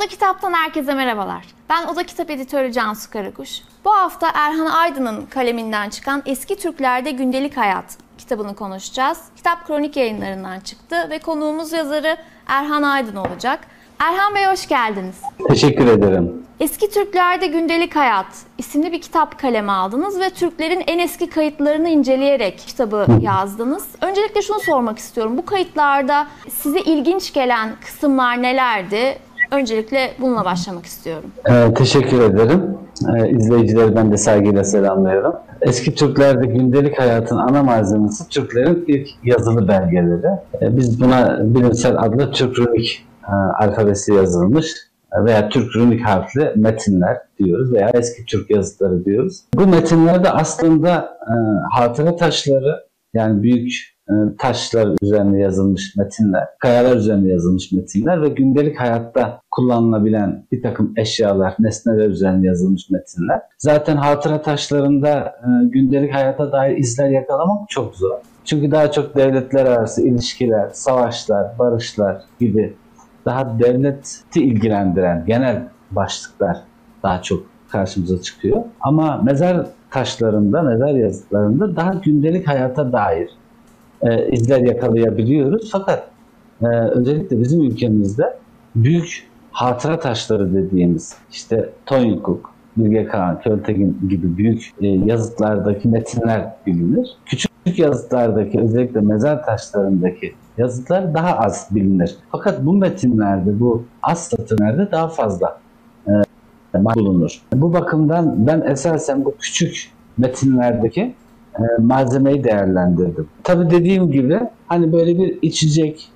Oda Kitap'tan herkese merhabalar. Ben Oda Kitap Editörü Cansu Karakuş. Bu hafta Erhan Aydın'ın kaleminden çıkan Eski Türklerde Gündelik Hayat kitabını konuşacağız. Kitap kronik yayınlarından çıktı ve konuğumuz yazarı Erhan Aydın olacak. Erhan Bey hoş geldiniz. Teşekkür ederim. Eski Türklerde Gündelik Hayat isimli bir kitap kaleme aldınız ve Türklerin en eski kayıtlarını inceleyerek kitabı yazdınız. Öncelikle şunu sormak istiyorum. Bu kayıtlarda size ilginç gelen kısımlar nelerdi? Öncelikle bununla başlamak istiyorum. Ee, teşekkür ederim. Ee, izleyicileri ben de saygıyla selamlıyorum. Eski Türklerde gündelik hayatın ana malzemesi Türklerin ilk yazılı belgeleri. Ee, biz buna bilimsel adla Türk Runik e, alfabesi yazılmış veya Türk Runik harfli metinler diyoruz veya eski Türk yazıları diyoruz. Bu metinlerde aslında e, hatıra taşları yani büyük e, taşlar üzerine yazılmış metinler, kayalar üzerine yazılmış metinler ve gündelik hayatta kullanılabilen bir takım eşyalar, nesneler üzerine yazılmış metinler. Zaten hatıra taşlarında e, gündelik hayata dair izler yakalamak çok zor. Çünkü daha çok devletler arası ilişkiler, savaşlar, barışlar gibi daha devleti ilgilendiren genel başlıklar daha çok karşımıza çıkıyor. Ama mezar taşlarında, mezar yazıtlarında daha gündelik hayata dair e, izler yakalayabiliyoruz. Fakat e, özellikle bizim ülkemizde büyük hatıra taşları dediğimiz işte Tonyukuk, Bilge Kağan, Költegin gibi büyük e, yazıtlardaki metinler bilinir. Küçük yazıtlardaki özellikle mezar taşlarındaki yazıtlar daha az bilinir. Fakat bu metinlerde, bu az satırlarda daha fazla e, bulunur. Bu bakımdan ben esasen bu küçük metinlerdeki e, malzemeyi değerlendirdim. Tabi dediğim gibi hani böyle bir içecek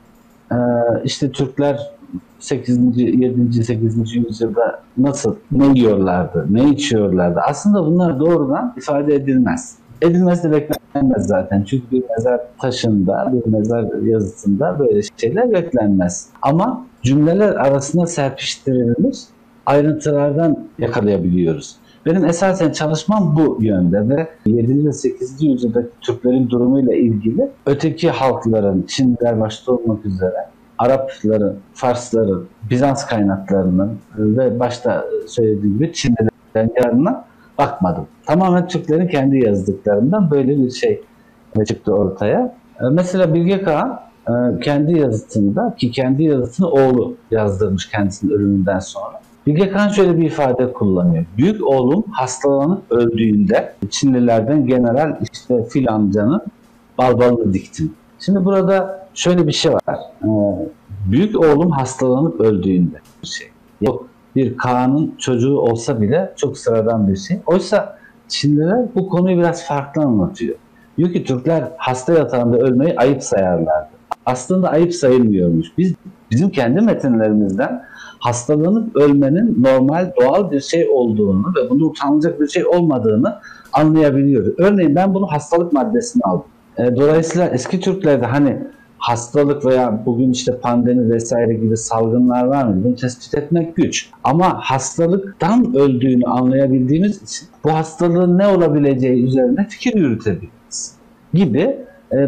e, işte Türkler 8. 7. 8. yüzyılda nasıl ne yiyorlardı, ne içiyorlardı aslında bunlar doğrudan ifade edilmez. Edilmez de beklenmez zaten. Çünkü bir mezar taşında, bir mezar yazısında böyle şeyler beklenmez. Ama cümleler arasında serpiştirilmiş ayrıntılardan yakalayabiliyoruz. Benim esasen çalışmam bu yönde ve 7. ve 8. yüzyıldaki Türklerin durumuyla ilgili öteki halkların, Çinliler başta olmak üzere Arapların, Farsların, Bizans kaynaklarının ve başta söylediğim gibi Çinlilerin yanına bakmadım. Tamamen Türklerin kendi yazdıklarından böyle bir şey çıktı ortaya. Mesela Bilge Kağan e, kendi yazıtında ki kendi yazıtını oğlu yazdırmış kendisinin ölümünden sonra. Bilge Kağan şöyle bir ifade kullanıyor. Büyük oğlum hastalanıp öldüğünde Çinlilerden general işte fil amcanın balbalını diktim. Şimdi burada şöyle bir şey var. Ee, büyük oğlum hastalanıp öldüğünde bir şey. Yok bir Kaan'ın çocuğu olsa bile çok sıradan bir şey. Oysa Çinliler bu konuyu biraz farklı anlatıyor. Diyor ki Türkler hasta yatağında ölmeyi ayıp sayarlardı. Aslında ayıp sayılmıyormuş. Biz bizim kendi metinlerimizden hastalanıp ölmenin normal, doğal bir şey olduğunu ve bunu utanılacak bir şey olmadığını anlayabiliyoruz. Örneğin ben bunu hastalık maddesine aldım. E, dolayısıyla eski Türklerde hani hastalık veya bugün işte pandemi vesaire gibi salgınlar var mı? Bunu tespit etmek güç. Ama hastalıktan öldüğünü anlayabildiğimiz için bu hastalığın ne olabileceği üzerine fikir yürütebiliriz gibi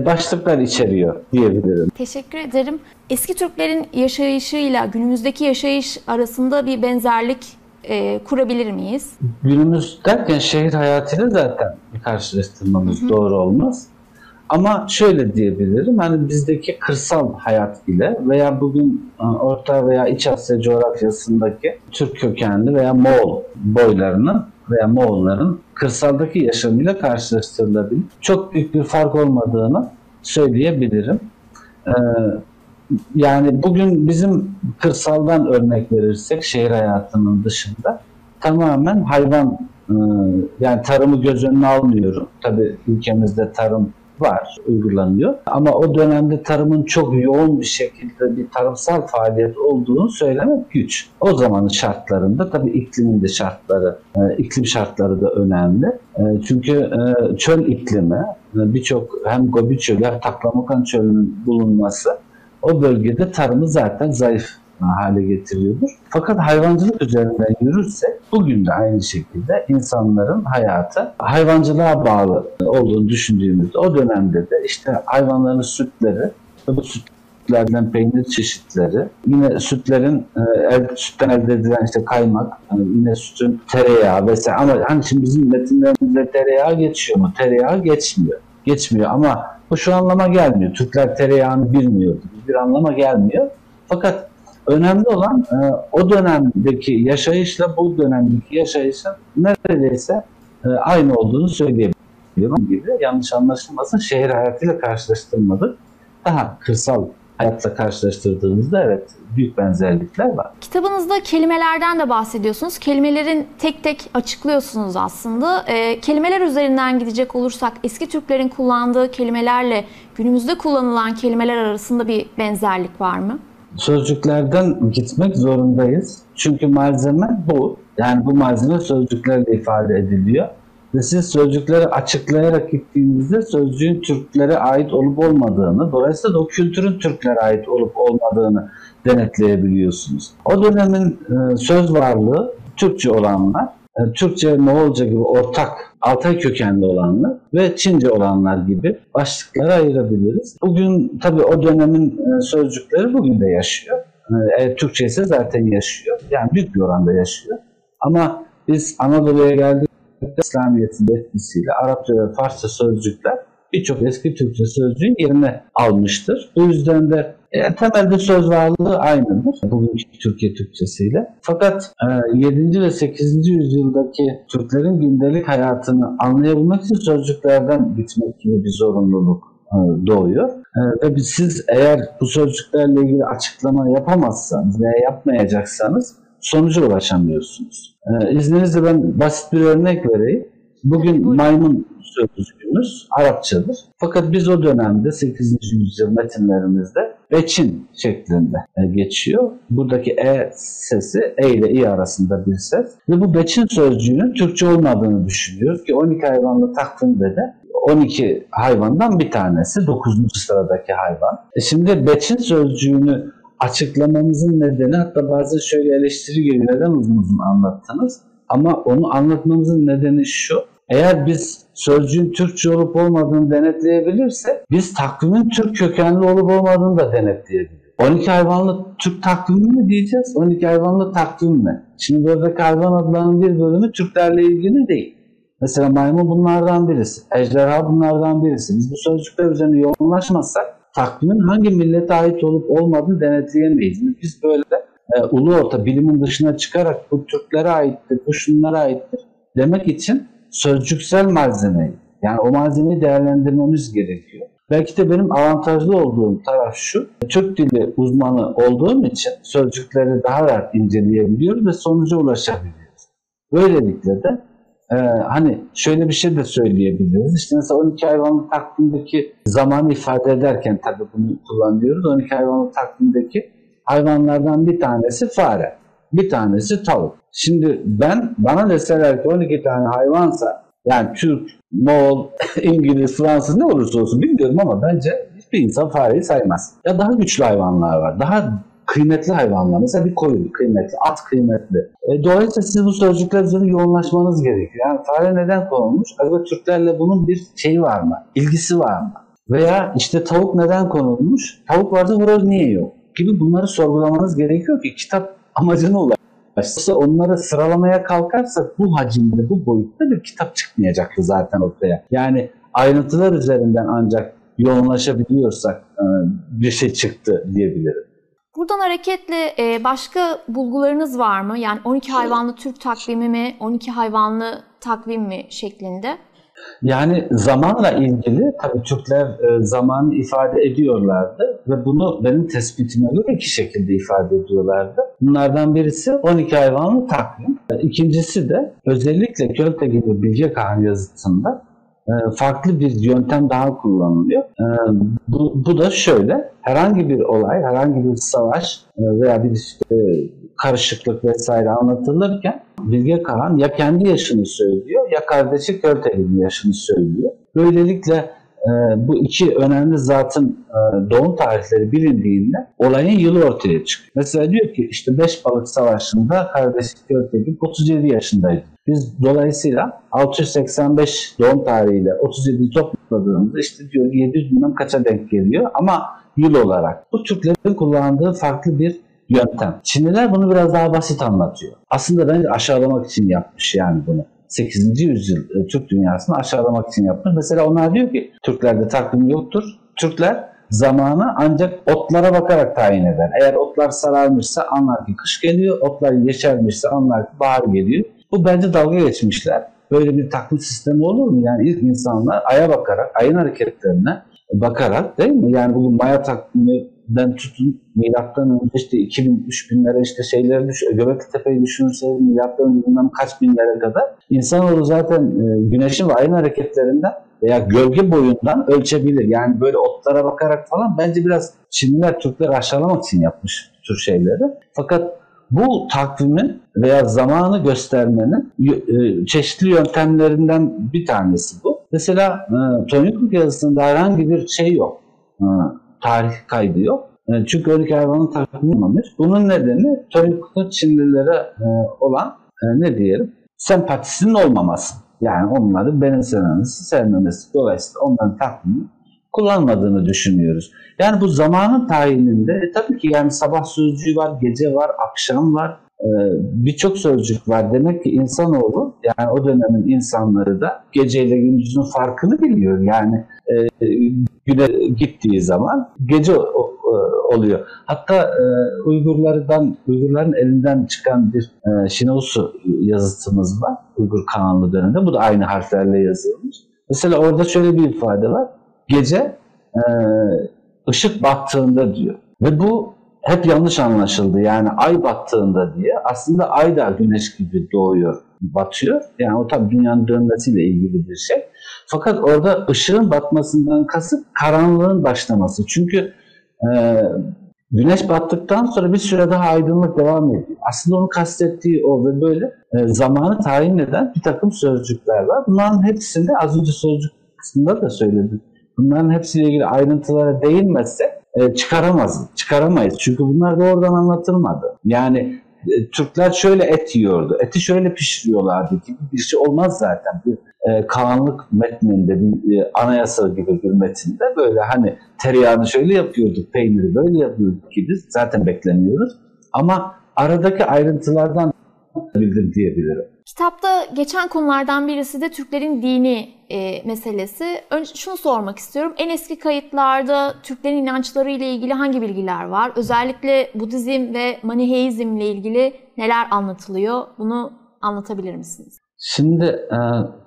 başlıklar içeriyor diyebilirim. Teşekkür ederim. Eski Türklerin yaşayışıyla günümüzdeki yaşayış arasında bir benzerlik e, kurabilir miyiz? Günümüz derken şehir hayatıyla zaten karşılaştırmamız hı hı. doğru olmaz. Ama şöyle diyebilirim, hani bizdeki kırsal hayat ile veya bugün e, Orta veya İç Asya coğrafyasındaki Türk kökenli veya Moğol boylarının veya Moğolların kırsaldaki yaşamıyla karşılaştırılabilir. Çok büyük bir fark olmadığını söyleyebilirim. Ee, yani bugün bizim kırsaldan örnek verirsek şehir hayatının dışında tamamen hayvan e, yani tarımı göz önüne almıyorum. Tabii ülkemizde tarım var, uygulanıyor. Ama o dönemde tarımın çok yoğun bir şekilde bir tarımsal faaliyet olduğunu söylemek güç. O zamanın şartlarında tabii iklimin de şartları, e, iklim şartları da önemli. E, çünkü e, çöl iklimi birçok hem Gobi çölü hem Taklamokan çölünün bulunması o bölgede tarımı zaten zayıf hale getiriyordur. Fakat hayvancılık üzerinden yürürse bugün de aynı şekilde insanların hayatı hayvancılığa bağlı olduğunu düşündüğümüzde o dönemde de işte hayvanların sütleri ve bu süt sütlerden peynir çeşitleri, yine sütlerin e, sütten elde edilen işte kaymak, yani yine sütün tereyağı vesaire ama hani şimdi bizim metinlerimizde tereyağı geçiyor mu? Tereyağı geçmiyor. Geçmiyor ama bu şu anlama gelmiyor. Türkler tereyağını bilmiyordu. Bir anlama gelmiyor. Fakat önemli olan e, o dönemdeki yaşayışla bu dönemdeki yaşayışın neredeyse e, aynı olduğunu söyleyebilirim gibi yanlış anlaşılmasın şehir hayatıyla karşılaştırmadık. Daha kırsal hayatla karşılaştırdığımızda evet büyük benzerlikler var. Kitabınızda kelimelerden de bahsediyorsunuz. Kelimelerin tek tek açıklıyorsunuz aslında. E, kelimeler üzerinden gidecek olursak eski Türklerin kullandığı kelimelerle günümüzde kullanılan kelimeler arasında bir benzerlik var mı? Sözcüklerden gitmek zorundayız. Çünkü malzeme bu. Yani bu malzeme sözcüklerle ifade ediliyor. Ve siz sözcükleri açıklayarak gittiğinizde sözcüğün Türklere ait olup olmadığını, dolayısıyla da o kültürün Türklere ait olup olmadığını denetleyebiliyorsunuz. O dönemin e, söz varlığı Türkçe olanlar, e, Türkçe Moğolca gibi ortak Altay kökenli olanlar ve Çince olanlar gibi başlıklara ayırabiliriz. Bugün tabii o dönemin e, sözcükleri bugün de yaşıyor. E, Türkçe ise zaten yaşıyor. Yani büyük bir oranda yaşıyor. Ama biz Anadolu'ya geldik İslamiyet'in etkisiyle Arapça ve Farsça sözcükler birçok eski Türkçe sözcüğün yerine almıştır. Bu yüzden de e, temelde söz varlığı aynıdır bugünkü Türkiye Türkçesiyle. Fakat e, 7. ve 8. yüzyıldaki Türklerin gündelik hayatını anlayabilmek için sözcüklerden gitmek gibi bir zorunluluk e, doğuyor. E, ve siz eğer bu sözcüklerle ilgili açıklama yapamazsanız veya yapmayacaksanız sonuca ulaşamıyorsunuz. Ee, izninizle ben basit bir örnek vereyim. Bugün maymun sözcüğümüz Arapçadır. Fakat biz o dönemde 8. yüzyıl metinlerimizde beçin şeklinde e, geçiyor. Buradaki e sesi e ile i arasında bir ses. Ve bu beçin sözcüğünün Türkçe olmadığını düşünüyoruz ki 12 hayvanlı takvimde de 12 hayvandan bir tanesi 9. sıradaki hayvan. E şimdi beçin sözcüğünü açıklamamızın nedeni hatta bazen şöyle eleştiri geliyor. Neden uzun uzun anlattınız? Ama onu anlatmamızın nedeni şu. Eğer biz sözcüğün Türkçe olup olmadığını denetleyebilirsek biz takvimin Türk kökenli olup olmadığını da denetleyebiliriz. 12 hayvanlı Türk takvimi mi diyeceğiz? 12 hayvanlı takvim mi? Şimdi buradaki hayvan adlarının bir bölümü Türklerle ilgili değil. Mesela maymun bunlardan birisi. Ejderha bunlardan birisi. Biz bu sözcükler üzerine yoğunlaşmazsak takvimin hangi millete ait olup olmadığını denetleyemeyiz. Biz böyle e, ulu orta bilimin dışına çıkarak bu Türklere aittir, bu şunlara aittir demek için sözcüksel malzemeyi yani o malzemeyi değerlendirmemiz gerekiyor. Belki de benim avantajlı olduğum taraf şu, Türk dili uzmanı olduğum için sözcükleri daha rahat inceleyebiliyoruz ve sonuca ulaşabiliyoruz. Böylelikle de ee, hani şöyle bir şey de söyleyebiliriz. İşte mesela 12 hayvanlı takvimdeki zamanı ifade ederken tabii bunu kullanıyoruz. 12 hayvanlı takvimdeki hayvanlardan bir tanesi fare, bir tanesi tavuk. Şimdi ben bana deseler ki 12 tane hayvansa yani Türk, Moğol, İngiliz, Fransız ne olursa olsun bilmiyorum ama bence hiçbir insan fareyi saymaz. Ya daha güçlü hayvanlar var. Daha kıymetli hayvanlar. Mesela bir koyun kıymetli, at kıymetli. E, dolayısıyla siz bu sözcükler üzerine yoğunlaşmanız gerekiyor. Yani fare neden konulmuş? Acaba Türklerle bunun bir şeyi var mı? İlgisi var mı? Veya işte tavuk neden konulmuş? Tavuk vardı horoz niye yok? Gibi bunları sorgulamanız gerekiyor ki kitap amacına ulaşsa onları sıralamaya kalkarsak bu hacimde, bu boyutta bir kitap çıkmayacaktı zaten ortaya. Yani ayrıntılar üzerinden ancak yoğunlaşabiliyorsak e, bir şey çıktı diyebilirim. Buradan hareketle e, başka bulgularınız var mı? Yani 12 hayvanlı Türk takvimi mi, 12 hayvanlı takvim mi şeklinde? Yani zamanla ilgili tabii Türkler e, zamanı ifade ediyorlardı ve bunu benim tespitime göre iki şekilde ifade ediyorlardı. Bunlardan birisi 12 hayvanlı takvim. İkincisi de özellikle Költe gibi Bilge Kağan yazısında e, farklı bir yöntem daha kullanılıyor. E, bu, bu da şöyle, herhangi bir olay, herhangi bir savaş e, veya bir işte karışıklık vesaire anlatılırken Bilge Kağan ya kendi yaşını söylüyor ya kardeşi Körte'nin yaşını söylüyor. Böylelikle bu iki önemli zatın doğum tarihleri bilindiğinde olayın yılı ortaya çıkıyor. Mesela diyor ki işte Beş Balık Savaşı'nda kardeşi Körte'nin 37 yaşındaydı. Biz dolayısıyla 685 doğum tarihiyle 37 topladığımızda işte diyor 700 bilmem kaça denk geliyor ama yıl olarak. Bu Türklerin kullandığı farklı bir yöntem. Çinliler bunu biraz daha basit anlatıyor. Aslında bence aşağılamak için yapmış yani bunu. 8. yüzyıl e, Türk dünyasını aşağılamak için yapmış. Mesela onlar diyor ki Türklerde takvim yoktur. Türkler zamanı ancak otlara bakarak tayin eder. Eğer otlar sararmışsa anlar ki kış geliyor, otlar yeşermişse anlar ki bahar geliyor. Bu bence dalga geçmişler. Böyle bir takvim sistemi olur mu? Yani ilk insanlar aya bakarak, ayın hareketlerine bakarak değil mi? Yani bugün Maya takviminden tutun milattan önce işte 2000-3000'lere işte şeyleri düş Göbekli Tepe'yi düşünürseniz milattan önce kaç binlere kadar insanoğlu zaten e, güneşin ve ayın hareketlerinden veya gölge boyundan ölçebilir. Yani böyle otlara bakarak falan bence biraz Çinliler Türkleri aşağılamak için yapmış tür şeyleri. Fakat bu takvimin veya zamanı göstermenin e, çeşitli yöntemlerinden bir tanesi bu. Mesela e, Tonyukuk yazısında herhangi bir şey yok. E, tarih kaydı yok. Çünkü öyle hayvanın takvimi olmamış. Bunun nedeni Tonyukuk'un Çinlilere olan ne diyelim sempatisinin olmaması. Yani onları benimsememesi, sevmemesi. Dolayısıyla onların takvimi kullanmadığını düşünüyoruz. Yani bu zamanın tayininde e, tabii ki yani sabah sözcüğü var, gece var, akşam var, e, birçok sözcük var. Demek ki insanoğlu yani o dönemin insanları da geceyle gündüzün farkını biliyor. Yani e, güne gittiği zaman gece e, oluyor. Hatta e, Uygurlardan Uygurların elinden çıkan bir e, Şinosu yazıtımız var. Uygur Kanlı döneminde. Bu da aynı harflerle yazılmış. Mesela orada şöyle bir ifade var. Gece ışık battığında diyor. Ve bu hep yanlış anlaşıldı. Yani ay battığında diye aslında ay da güneş gibi doğuyor, batıyor. Yani o tabii dünyanın dönmesiyle ilgili bir şey. Fakat orada ışığın batmasından kasıt karanlığın başlaması. Çünkü e, güneş battıktan sonra bir süre daha aydınlık devam ediyor. Aslında onu kastettiği o ve böyle e, zamanı tayin eden bir takım sözcükler var. Bunların hepsinde az önce sözcük kısmında da söyledim. Bunların hepsiyle ilgili ayrıntılara değinmezse e, çıkaramaz, çıkaramayız. Çünkü bunlar doğrudan anlatılmadı. Yani Türkler şöyle et yiyordu, eti şöyle pişiriyorlardı gibi bir şey olmaz zaten. Bir e, kanunluk metninde, bir e, anayasa gibi bir metinde böyle hani tereyağını şöyle yapıyorduk, peyniri böyle yapıyorduk gibi zaten beklemiyoruz. Ama aradaki ayrıntılardan bildim diyebilirim. Kitapta geçen konulardan birisi de Türklerin dini e, meselesi. Önce şunu sormak istiyorum. En eski kayıtlarda Türklerin inançları ile ilgili hangi bilgiler var? Özellikle Budizm ve Maniheizm ile ilgili neler anlatılıyor? Bunu anlatabilir misiniz? Şimdi e,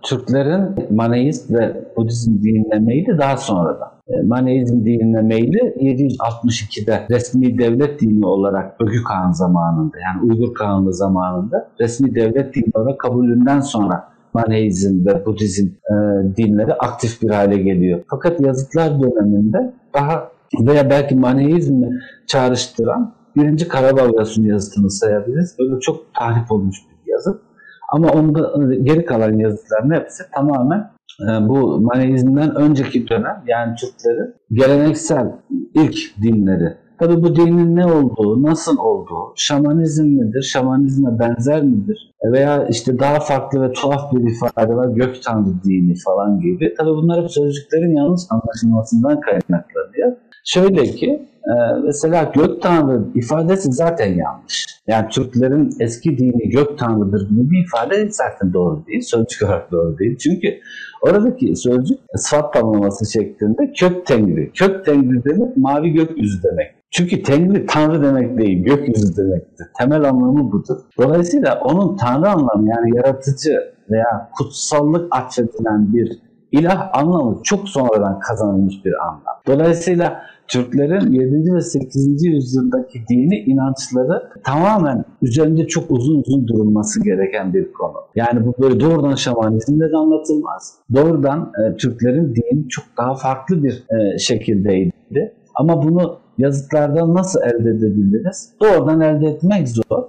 Türklerin Maneist ve Budizm dinlemeyi de daha sonradan. E, Maneizm dinine meyli 762'de resmi devlet dini olarak Ögü Kağan zamanında yani Uygur Kağanlı zamanında resmi devlet dini olarak kabulünden sonra Maneizm ve Budizm e, dinleri aktif bir hale geliyor. Fakat yazıtlar döneminde daha veya belki Maneizm'i çağrıştıran birinci Karabalgas'ın yazıtını sayabiliriz. Böyle çok tarif olmuş bir yazıt. Ama onda geri kalan yazıtların hepsi tamamen e, bu Maneizm'den önceki dönem yani Türklerin geleneksel ilk dinleri. Tabi bu dinin ne olduğu, nasıl olduğu, şamanizm midir, şamanizme benzer midir veya işte daha farklı ve tuhaf bir ifade var, gök tanrı dini falan gibi. Tabi bunlar hep sözcüklerin yanlış anlaşılmasından kaynaklanıyor. Şöyle ki ee, mesela gök tanrı ifadesi zaten yanlış. Yani Türklerin eski dini gök tanrıdır gibi bir ifade zaten doğru değil. Sözcük olarak doğru değil. Çünkü oradaki sözcük sıfat tamlaması şeklinde kök tengri. Kök tengri demek mavi gökyüzü demek. Çünkü tengri tanrı demek değil, gökyüzü demektir. Temel anlamı budur. Dolayısıyla onun tanrı anlamı yani yaratıcı veya kutsallık atfedilen bir ilah anlamı çok sonradan kazanılmış bir anlam. Dolayısıyla Türklerin 7. ve 8. yüzyıldaki dini inançları tamamen üzerinde çok uzun uzun durulması gereken bir konu. Yani bu böyle doğrudan şamanizmde de anlatılmaz. Doğrudan e, Türklerin dini çok daha farklı bir e, şekildeydi. Ama bunu yazıtlardan nasıl elde edebiliriz? Doğrudan elde etmek zor.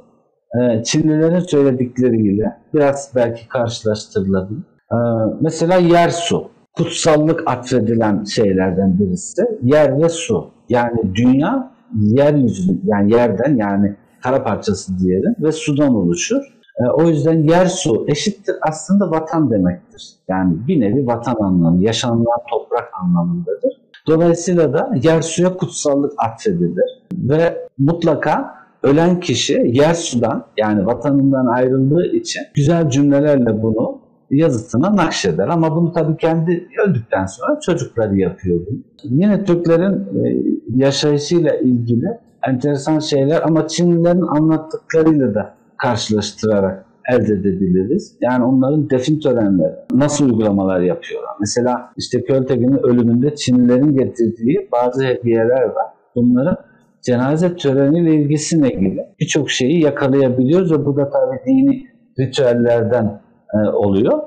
E, Çinlilerin söyledikleriyle biraz belki karşılaştırılabilir. E, mesela yer su kutsallık atfedilen şeylerden birisi yer ve su. Yani dünya yeryüzü yani yerden yani kara parçası diyelim ve sudan oluşur. E, o yüzden yer su eşittir aslında vatan demektir. Yani bir nevi vatan anlamı, yaşanılan toprak anlamındadır. Dolayısıyla da yer suya kutsallık atfedilir ve mutlaka ölen kişi yer sudan yani vatanından ayrıldığı için güzel cümlelerle bunu yazısına nakşeder. Ama bunu tabii kendi öldükten sonra çocukları yapıyor bunu. Yine Türklerin e, yaşayışıyla ilgili enteresan şeyler ama Çinlilerin anlattıklarıyla da karşılaştırarak elde edebiliriz. Yani onların defin törenleri nasıl uygulamalar yapıyorlar. Mesela işte Költekin'in ölümünde Çinlilerin getirdiği bazı hediyeler var. Bunların cenaze töreniyle ilgisiyle ilgili birçok şeyi yakalayabiliyoruz ve bu da tabii dini ritüellerden oluyor.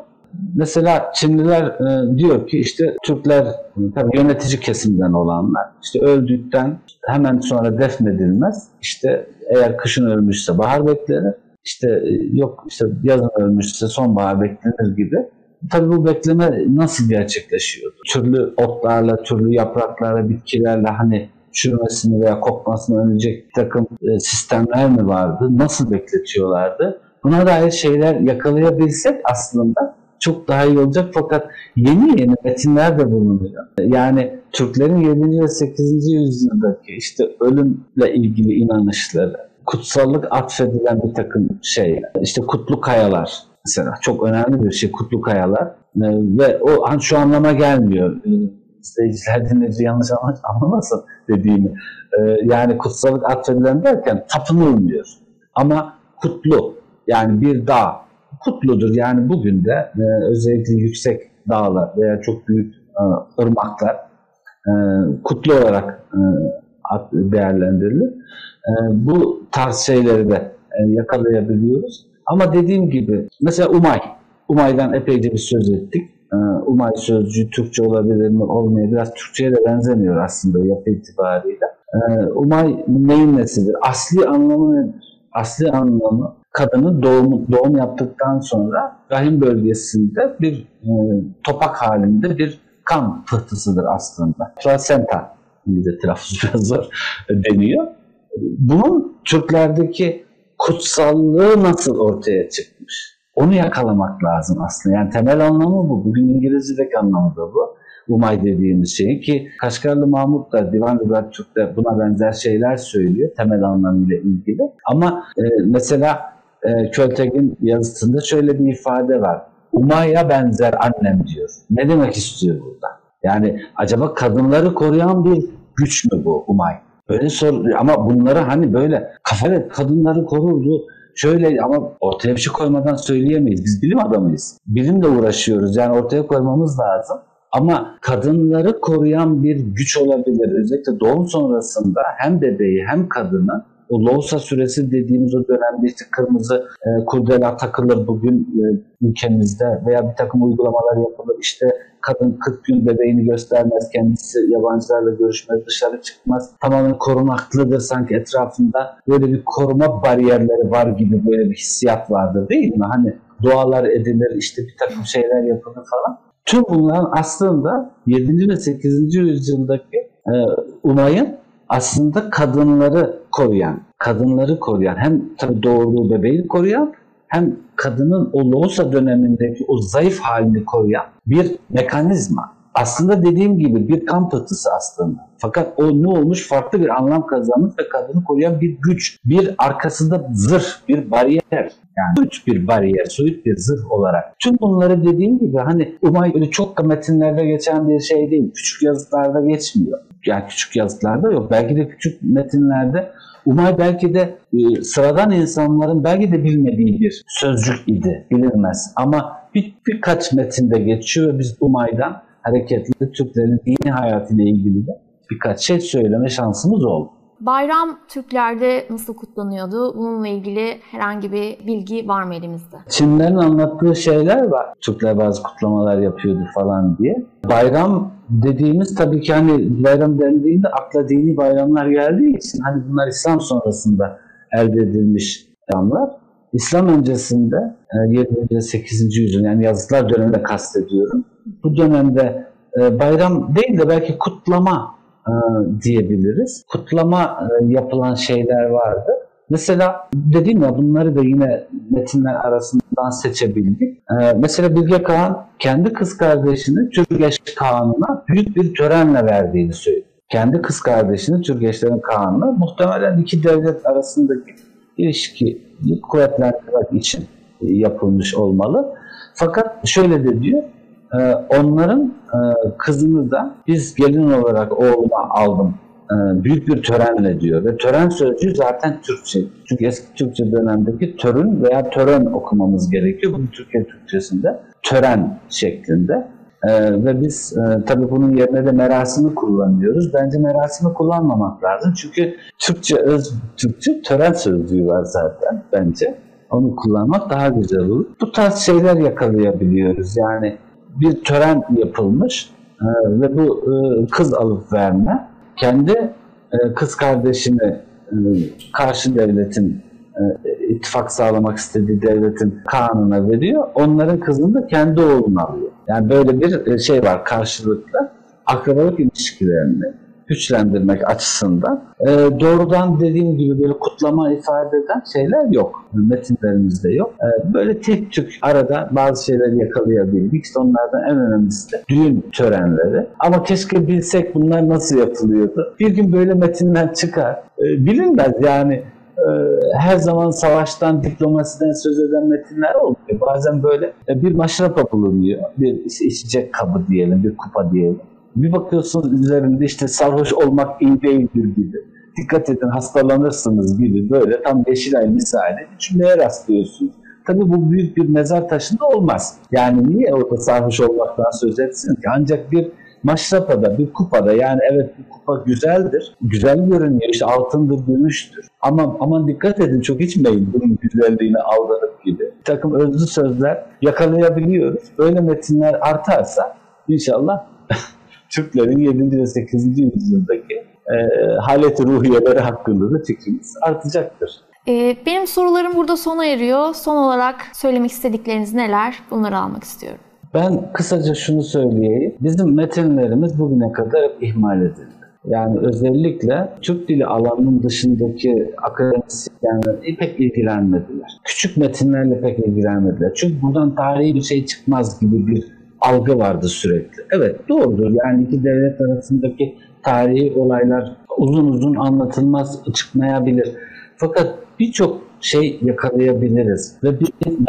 Mesela Çinliler e, diyor ki işte Türkler tabii yönetici kesimden olanlar işte öldükten hemen sonra defnedilmez. İşte eğer kışın ölmüşse bahar beklenir. İşte e, yok işte yazın ölmüşse sonbahar beklenir gibi. Tabii bu bekleme nasıl gerçekleşiyor? Türlü otlarla, türlü yapraklarla, bitkilerle hani çürümesini veya kokmasını önleyecek bir takım e, sistemler mi vardı? Nasıl bekletiyorlardı? Buna dair şeyler yakalayabilsek aslında çok daha iyi olacak fakat yeni yeni metinler de bulunuyor. Yani Türklerin 7. ve 8. yüzyıldaki işte ölümle ilgili inanışları, kutsallık atfedilen bir takım şeyler, işte kutlu kayalar mesela çok önemli bir şey kutlu kayalar ee, ve o an şu anlama gelmiyor. Ee, izleyiciler dinleyici yanlış anlamasın dediğimi. Ee, yani kutsallık atfedilen derken tapınılmıyor. Ama kutlu yani bir dağ kutludur. Yani bugün de e, özellikle yüksek dağlar veya çok büyük e, ırmaklar e, kutlu olarak e, değerlendirilir. E, bu tarz şeyleri de e, yakalayabiliyoruz. Ama dediğim gibi mesela Umay. Umay'dan epeyce bir söz ettik. E, Umay sözcüğü Türkçe olabilir mi olmayabilir. Biraz Türkçe'ye de benzemiyor aslında yapı itibariyle. E, Umay neyin nesidir? Asli anlamı nedir? Asli anlamı kadının doğum, doğum yaptıktan sonra rahim bölgesinde bir e, topak halinde bir kan pıhtısıdır aslında. Placenta de telaffuz biraz zor deniyor. Bunun Türklerdeki kutsallığı nasıl ortaya çıkmış? Onu yakalamak lazım aslında. Yani temel anlamı bu. Bugün İngilizce'deki anlamı da bu. Umay dediğimiz şeyi ki Kaşgarlı Mahmut da Divan Rıbrat Türk'te buna benzer şeyler söylüyor temel anlamıyla ilgili. Ama e, mesela e, yazısında şöyle bir ifade var. Umay'a benzer annem diyor. Ne demek istiyor burada? Yani acaba kadınları koruyan bir güç mü bu Umay? Böyle sor ama bunları hani böyle kafayla kadınları korurdu. Şöyle ama ortaya bir şey koymadan söyleyemeyiz. Biz bilim adamıyız. Bilimle uğraşıyoruz. Yani ortaya koymamız lazım. Ama kadınları koruyan bir güç olabilir. Özellikle doğum sonrasında hem bebeği hem kadını o Loğusa süresi dediğimiz o dönemde işte kırmızı e, kurdela takılır bugün e, ülkemizde veya bir takım uygulamalar yapılır. İşte kadın 40 gün bebeğini göstermez, kendisi yabancılarla görüşmez, dışarı çıkmaz. Tamamen korunaklıdır sanki etrafında. Böyle bir koruma bariyerleri var gibi böyle bir hissiyat vardır değil mi? Hani dualar edilir, işte bir takım şeyler yapılır falan. Tüm bunların aslında 7. ve 8. yüzyıldaki e, Umay'ın aslında kadınları koruyan, kadınları koruyan hem tabii doğurduğu bebeği koruyan hem kadının o loğusa dönemindeki o zayıf halini koruyan bir mekanizma. Aslında dediğim gibi bir kan pıhtısı aslında. Fakat o ne olmuş farklı bir anlam kazanmış ve kadını koruyan bir güç. Bir arkasında zırh, bir bariyer. Yani soyut bir bariyer, soyut bir zırh olarak. Tüm bunları dediğim gibi hani Umay öyle çok metinlerde geçen bir şey değil. Küçük yazıtlarda geçmiyor. Yani küçük yazıtlarda yok. Belki de küçük metinlerde Umay belki de e, sıradan insanların belki de bilmediği bir sözcük idi. Bilinmez. Ama bir, birkaç metinde geçiyor ve biz Umay'dan hareketle Türklerin dini hayatıyla ilgili de birkaç şey söyleme şansımız oldu. Bayram Türklerde nasıl kutlanıyordu? Bununla ilgili herhangi bir bilgi var mı elimizde? Çinlerin anlattığı şeyler var. Türkler bazı kutlamalar yapıyordu falan diye. Bayram dediğimiz tabii ki hani bayram dendiğinde akla dini bayramlar geldiği için hani bunlar İslam sonrasında elde edilmiş bayramlar. İslam öncesinde 7. E, 8. yüzyıl yani yazıtlar döneminde kastediyorum. Bu dönemde e, bayram değil de belki kutlama e, diyebiliriz. Kutlama yapılan şeyler vardı. Mesela dedim ya bunları da yine metinler arasından seçebildik. Mesela Bilge Kağan kendi kız kardeşini Türgeş Kağan'ına büyük bir törenle verdiğini söylüyor. Kendi kız kardeşini Türgeçlerin Kağan'ına muhtemelen iki devlet arasındaki ilişkiyi kuvvetlendirmek için yapılmış olmalı. Fakat şöyle de diyor, e, onların e, kızını da biz gelin olarak oğluma aldım e, büyük bir törenle diyor ve tören sözcüğü zaten Türkçe. Çünkü eski Türkçe dönemdeki törün veya tören okumamız gerekiyor. Bu Türkiye Türkçesinde tören şeklinde. Ee, ve biz e, tabii bunun yerine de merasimi kullanıyoruz. Bence merasimi kullanmamak lazım. Çünkü Türkçe öz Türkçe tören sözcüğü var zaten bence. Onu kullanmak daha güzel olur. Bu tarz şeyler yakalayabiliyoruz. Yani bir tören yapılmış e, ve bu e, kız alıp verme kendi e, kız kardeşini karşı devletin e, ittifak sağlamak istediği devletin kanuna veriyor. Onların kızını da kendi oğluna alıyor. Yani böyle bir şey var karşılıklı akrabalık ilişkilerini güçlendirmek açısından e, doğrudan dediğim gibi böyle kutlama ifade eden şeyler yok. Metinlerimizde yok. E, böyle tek tük arada bazı şeyleri yakalayabildik. Onlardan en önemlisi de düğün törenleri. Ama keşke bilsek bunlar nasıl yapılıyordu. Bir gün böyle metinler çıkar. E, bilinmez yani e, her zaman savaştan, diplomasiden söz eden metinler oluyor. Bazen böyle e, bir maşrapa bulunuyor. Bir içecek kabı diyelim, bir kupa diyelim bir bakıyorsunuz üzerinde işte sarhoş olmak iyi değildir gibi. Dikkat edin hastalanırsınız gibi böyle tam Yeşilay misali cümleye rastlıyorsunuz. Tabii bu büyük bir mezar taşında olmaz. Yani niye orada sarhoş olmaktan söz etsin ki? Ancak bir maşrapada, bir kupada yani evet bir kupa güzeldir. Güzel görünüyor. işte altındır, gümüştür. Ama aman dikkat edin çok içmeyin bunun güzelliğine aldanıp gibi. Bir takım özlü sözler yakalayabiliyoruz. Böyle metinler artarsa inşallah Türklerin 7. ve 8. yüzyıldaki e, haleti ruhiyeleri hakkında da fikrimiz artacaktır. E, benim sorularım burada sona eriyor. Son olarak söylemek istedikleriniz neler? Bunları almak istiyorum. Ben kısaca şunu söyleyeyim. Bizim metinlerimiz bugüne kadar hep ihmal edildi. Yani özellikle Türk dili alanının dışındaki akademisyenler pek ilgilenmediler. Küçük metinlerle pek ilgilenmediler. Çünkü buradan tarihi bir şey çıkmaz gibi bir algı vardı sürekli. Evet doğrudur. Yani iki devlet arasındaki tarihi olaylar uzun uzun anlatılmaz, çıkmayabilir. Fakat birçok şey yakalayabiliriz. Ve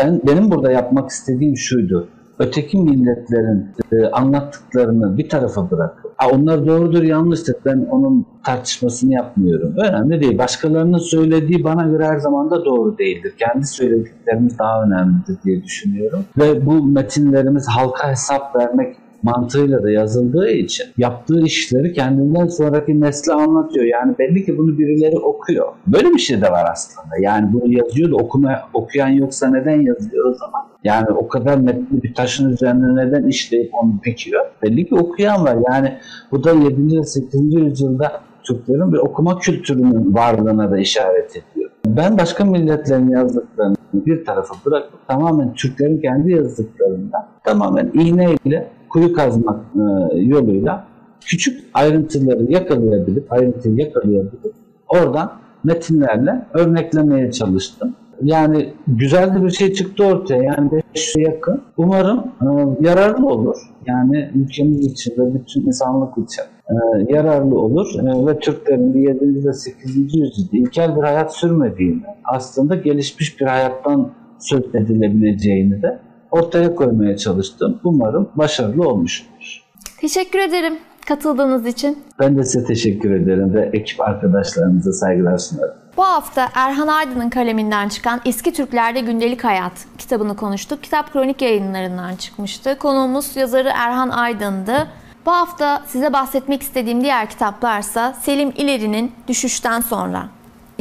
ben benim burada yapmak istediğim şuydu öteki milletlerin e, anlattıklarını bir tarafa bırakıp onlar doğrudur yanlıştır ben onun tartışmasını yapmıyorum. Önemli değil. Başkalarının söylediği bana göre her zaman da doğru değildir. Kendi söylediklerimiz daha önemlidir diye düşünüyorum. Ve bu metinlerimiz halka hesap vermek mantığıyla da yazıldığı için yaptığı işleri kendinden sonraki nesle anlatıyor. Yani belli ki bunu birileri okuyor. Böyle bir şey de var aslında. Yani bunu yazıyor da okuma, okuyan yoksa neden yazıyor o zaman? Yani o kadar metni bir taşın üzerine neden işleyip onu dikiyor? Belli ki okuyan var. Yani bu da 7. ve 8. yüzyılda Türklerin bir okuma kültürünün varlığına da işaret ediyor. Ben başka milletlerin yazdıklarını bir tarafa bırakıp tamamen Türklerin kendi yazdıklarından tamamen iğneyle kuyu kazmak e, yoluyla küçük ayrıntıları yakalayabilip, ayrıntıyı yakalayabilip oradan metinlerle örneklemeye çalıştım. Yani güzel de bir şey çıktı ortaya. Yani 500'e yakın. Umarım e, yararlı olur. Yani ülkemiz için ve bütün insanlık için e, yararlı olur. E, ve Türklerin 7. ve 8. yüzyılda ilkel bir hayat sürmediğini, aslında gelişmiş bir hayattan söz edilebileceğini de ortaya koymaya çalıştım. Umarım başarılı olmuştur. Teşekkür ederim katıldığınız için. Ben de size teşekkür ederim ve ekip arkadaşlarımıza saygılar sunarım. Bu hafta Erhan Aydın'ın kaleminden çıkan Eski Türklerde Gündelik Hayat kitabını konuştuk. Kitap kronik yayınlarından çıkmıştı. Konuğumuz yazarı Erhan Aydın'dı. Bu hafta size bahsetmek istediğim diğer kitaplarsa Selim İleri'nin Düşüşten Sonra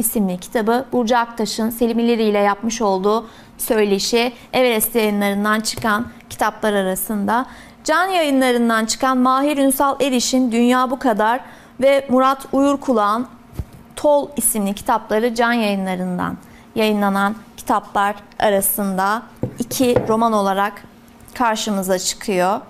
isimli kitabı Burcu Aktaş'ın Selim İleri ile yapmış olduğu söyleşi Everest yayınlarından çıkan kitaplar arasında. Can yayınlarından çıkan Mahir Ünsal Eriş'in Dünya Bu Kadar ve Murat Uyurkulağ'ın Tol isimli kitapları Can yayınlarından yayınlanan kitaplar arasında iki roman olarak karşımıza çıkıyor.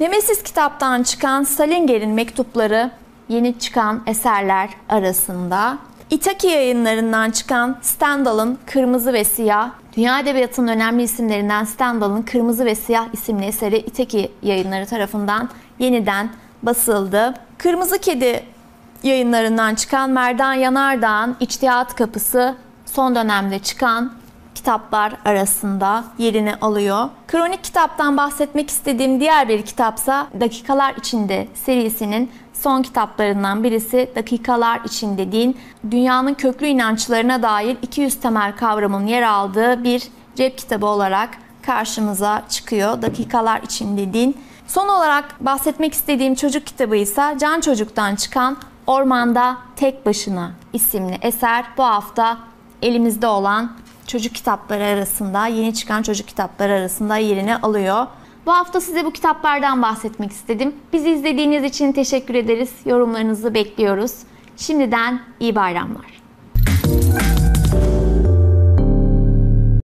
Nemesis kitaptan çıkan Salinger'in mektupları yeni çıkan eserler arasında İtaki yayınlarından çıkan Stendhal'ın Kırmızı ve Siyah, Dünya Edebiyatı'nın önemli isimlerinden Stendhal'ın Kırmızı ve Siyah isimli eseri İtaki yayınları tarafından yeniden basıldı. Kırmızı Kedi yayınlarından çıkan Merdan Yanardağ'ın İçtihat Kapısı son dönemde çıkan kitaplar arasında yerini alıyor. Kronik kitaptan bahsetmek istediğim diğer bir kitapsa Dakikalar İçinde serisinin son kitaplarından birisi Dakikalar İçinde Din. Dünyanın köklü inançlarına dair 200 temel kavramın yer aldığı bir cep kitabı olarak karşımıza çıkıyor. Dakikalar İçinde Din. Son olarak bahsetmek istediğim çocuk kitabı ise Can Çocuk'tan çıkan Ormanda Tek Başına isimli eser bu hafta elimizde olan çocuk kitapları arasında, yeni çıkan çocuk kitapları arasında yerini alıyor. Bu hafta size bu kitaplardan bahsetmek istedim. Bizi izlediğiniz için teşekkür ederiz. Yorumlarınızı bekliyoruz. Şimdiden iyi bayramlar.